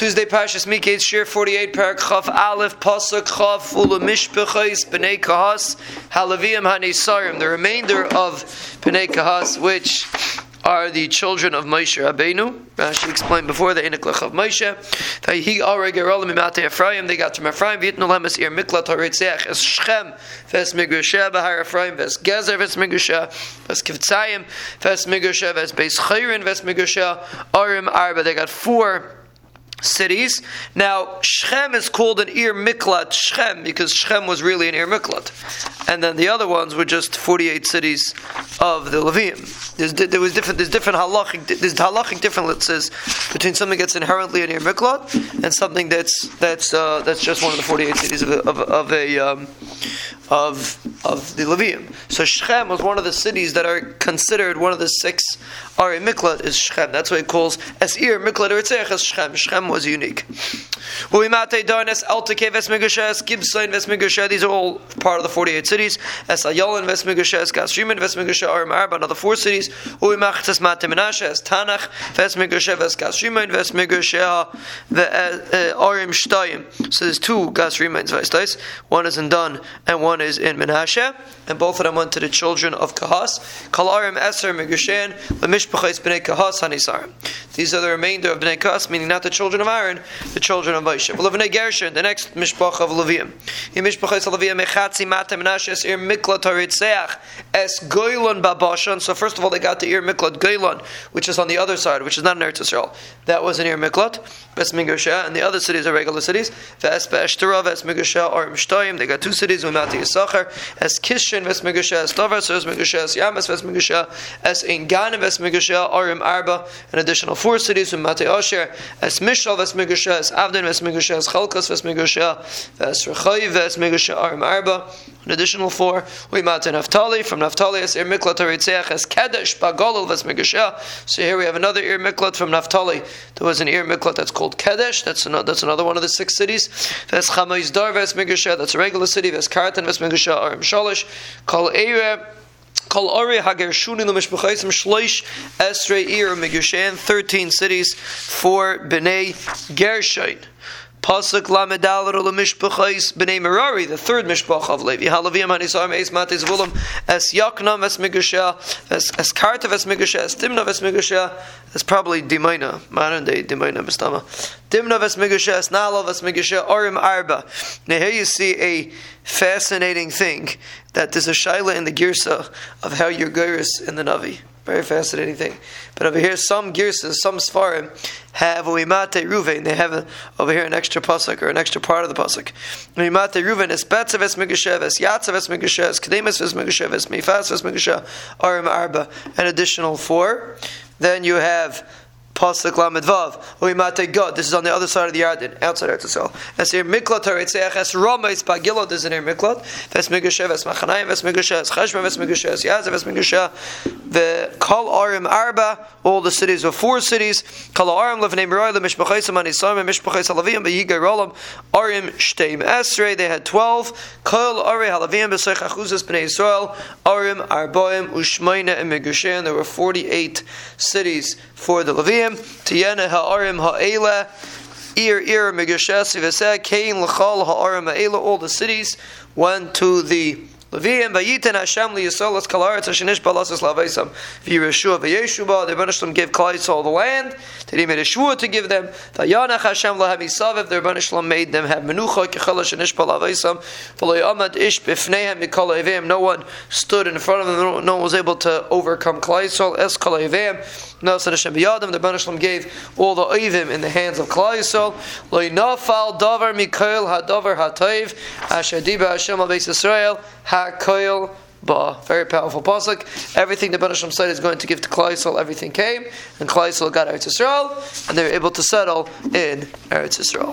Tuesday, Pashas Miketz, Shir 48, Parak Chav Aleph, Pasuk Chav, Ula Mishpechais, B'nai Kahas, Halavim Hanesarim. The remainder of B'nai Kahas, which are the children of Moshe Rabbeinu. Rashi explained before the Iniklach of Moshe. He Aregarolim Imate Ephraim. They got from Ephraim. Vitnu Lemes Ir Miklat Haritzeach Es Shchem Ves Migrusha Bahar Ephraim Ves Gezer Ves Migrusha Ves Kivtzayim Ves Migrusha Ves Beis Chayrin Ves Migrusha Arim Arba. They got four cities. Now, Shechem is called an Ir Miklat Shechem because Shechem was really an Ir Miklat. And then the other ones were just 48 cities of the Levium. There's, there was different, there's different halachic, there's halachic differences between something that's inherently an Ir Miklat and something that's, that's, uh, that's just one of the 48 cities of a, of, of a um, of of the Levium. So Shechem was one of the cities that are considered one of the six Ari Miklat is Shechem. That's why it calls Esir Miklat or as Shechem. Shechem was unique. These are all part of the forty-eight cities. Es Ayolan Vesmigushes Gasriman Vesmigushes Arim Arba. Another four cities. Uimachtes Mate Menashe Es Tanach Vesmigushes Vesgasriman Vesmigushes uh, uh, Arim Shtayim. So there's two Gasrimans Vestais. One is in Dan and one is in Menashe, and both of them went to the children of Kahas. Kalarim Eser Megushan, Lemishpachais Bnei Kahas Hanisarim. These are the remainder of Bnei Kahas, meaning not the children of Aaron, the children of Moshe. Bnei Gershon, the next Mishpach of Levium. In Mishpachais Levium Mechatzi Mata Menashe Es Ir Miklat Haritzeach Es Goylon Babashan. So first of all, they got the Ir Miklat Goylon, which is on the other side, which is not in Eretz Yisrael. That was an Ir Miklat, Bes Migusha, and the other cities are regular cities. Ves Be'eshtera, Ves Arim Shtayim. They got two cities, Umati Yisachar, es kishin, Ves Migusha, as Tovar, so as Migusha, as Yamas Ves Migusha, as Ein Ganim Ves Migusha, Arim Arba, an additional four cities, Umati Asher, as Mishal Ves Migusha, as Avdin Ves Migusha, as Chalkas Ves Migusha, as Rechayi Ves Migusha, Arim Arba, an additional four, Umati Naftali, from Naftali as Ir Miklat Haritzeach, as Kadesh, Bagolal Ves Migusha. So here we have another Ir Miklat from Naftali. There was an Ir Miklat that's called Kadesh, that's another, that's another one of the six cities. Ves Chamais Dar Ves Migusha, that's a regular city, Ves Kartan Ves Migusha, Arim Shalish, Kol Eire, Kol Ori Hager Shuni Lumishbechaisim Shloish Esrei Ir Migushan, 13 cities for Bnei Gershon. Pasuk Lamedal Mishpachais Bnei Merari, the third Mishpach of Levi. Halavim Hanisarm Eis Matis Vulam Es Yaknam Es Migusha Es Es Kartav Es Migusha Es Timnav Es Migusha Es probably Dimaina modern day Dimaina Mistama Timnav Es Migusha Es Nalav Es Migusha Orim Arba. Now here you see a fascinating thing that there's a shaila in the girsa of how you're geiris in the Navi. Very fascinating thing. But over here, some girsas, some svarim have uimate ruven. They have a, over here an extra pasuk or an extra part of the pasuk. Uimate ruven is betzav es migashev es yatzav es migashev es kedemus es migashev es mifas es migashev arim arba. An additional four. Then you have Pasuk Lamed Vav. Uimate God. This is on the other side of the Yarden, outside Eretz Yisrael. As here Miklat Haritzeach Es Ramais Pagilot There's an here Miklat. Ves Migashev Es Machanayim Ves Migashev Es Cheshma Ves Migashev Es Yazav Es Migashev. The Kol Arim Arba. All the cities are four cities. Kol Arim Levnei Meroy Lemishpachayim Anisam Mishpachayim Halavim Beyiga Rolam Arim Shteim Esrei. They had twelve. Kol Ari Halavim B'Sech Achuzas Bnei Yisrael Arim Arboim Ushmaina and Migashan. There were forty-eight cities for the Levium. Tiyana ha'arim ha'ela. Ir ir megashes v'seh kain l'chal ha'arim ha'ela. All the cities went to the Levium vayiten Hashem liyasolas kalaretz hashenish balasas laveisam v'yireshua v'yeshuba. The Rebbeinu gave Klal all the land. They made a shua to give them. Vayanach Hashem lahem isavev. The Rebbeinu made them have menucha kechal hashenish balaveisam. V'loyamad ish b'fneihem mikol evim. No one stood in front of them. No one was able to overcome Klal Es kol evim. No, so Hashem biyadim. The Rebbeinu gave all the evim in the hands of Klal Yisrael. Lo nafal davar mikol hadavar hatayv. Asher diba Hashem al Yisrael. HaKoil Ba. Very powerful pasuk. Everything the Banasham said is going to give to Klaisel, everything came, and Klaisel got Eretz Yisrael, and they were able to settle in Eretz Yisrael.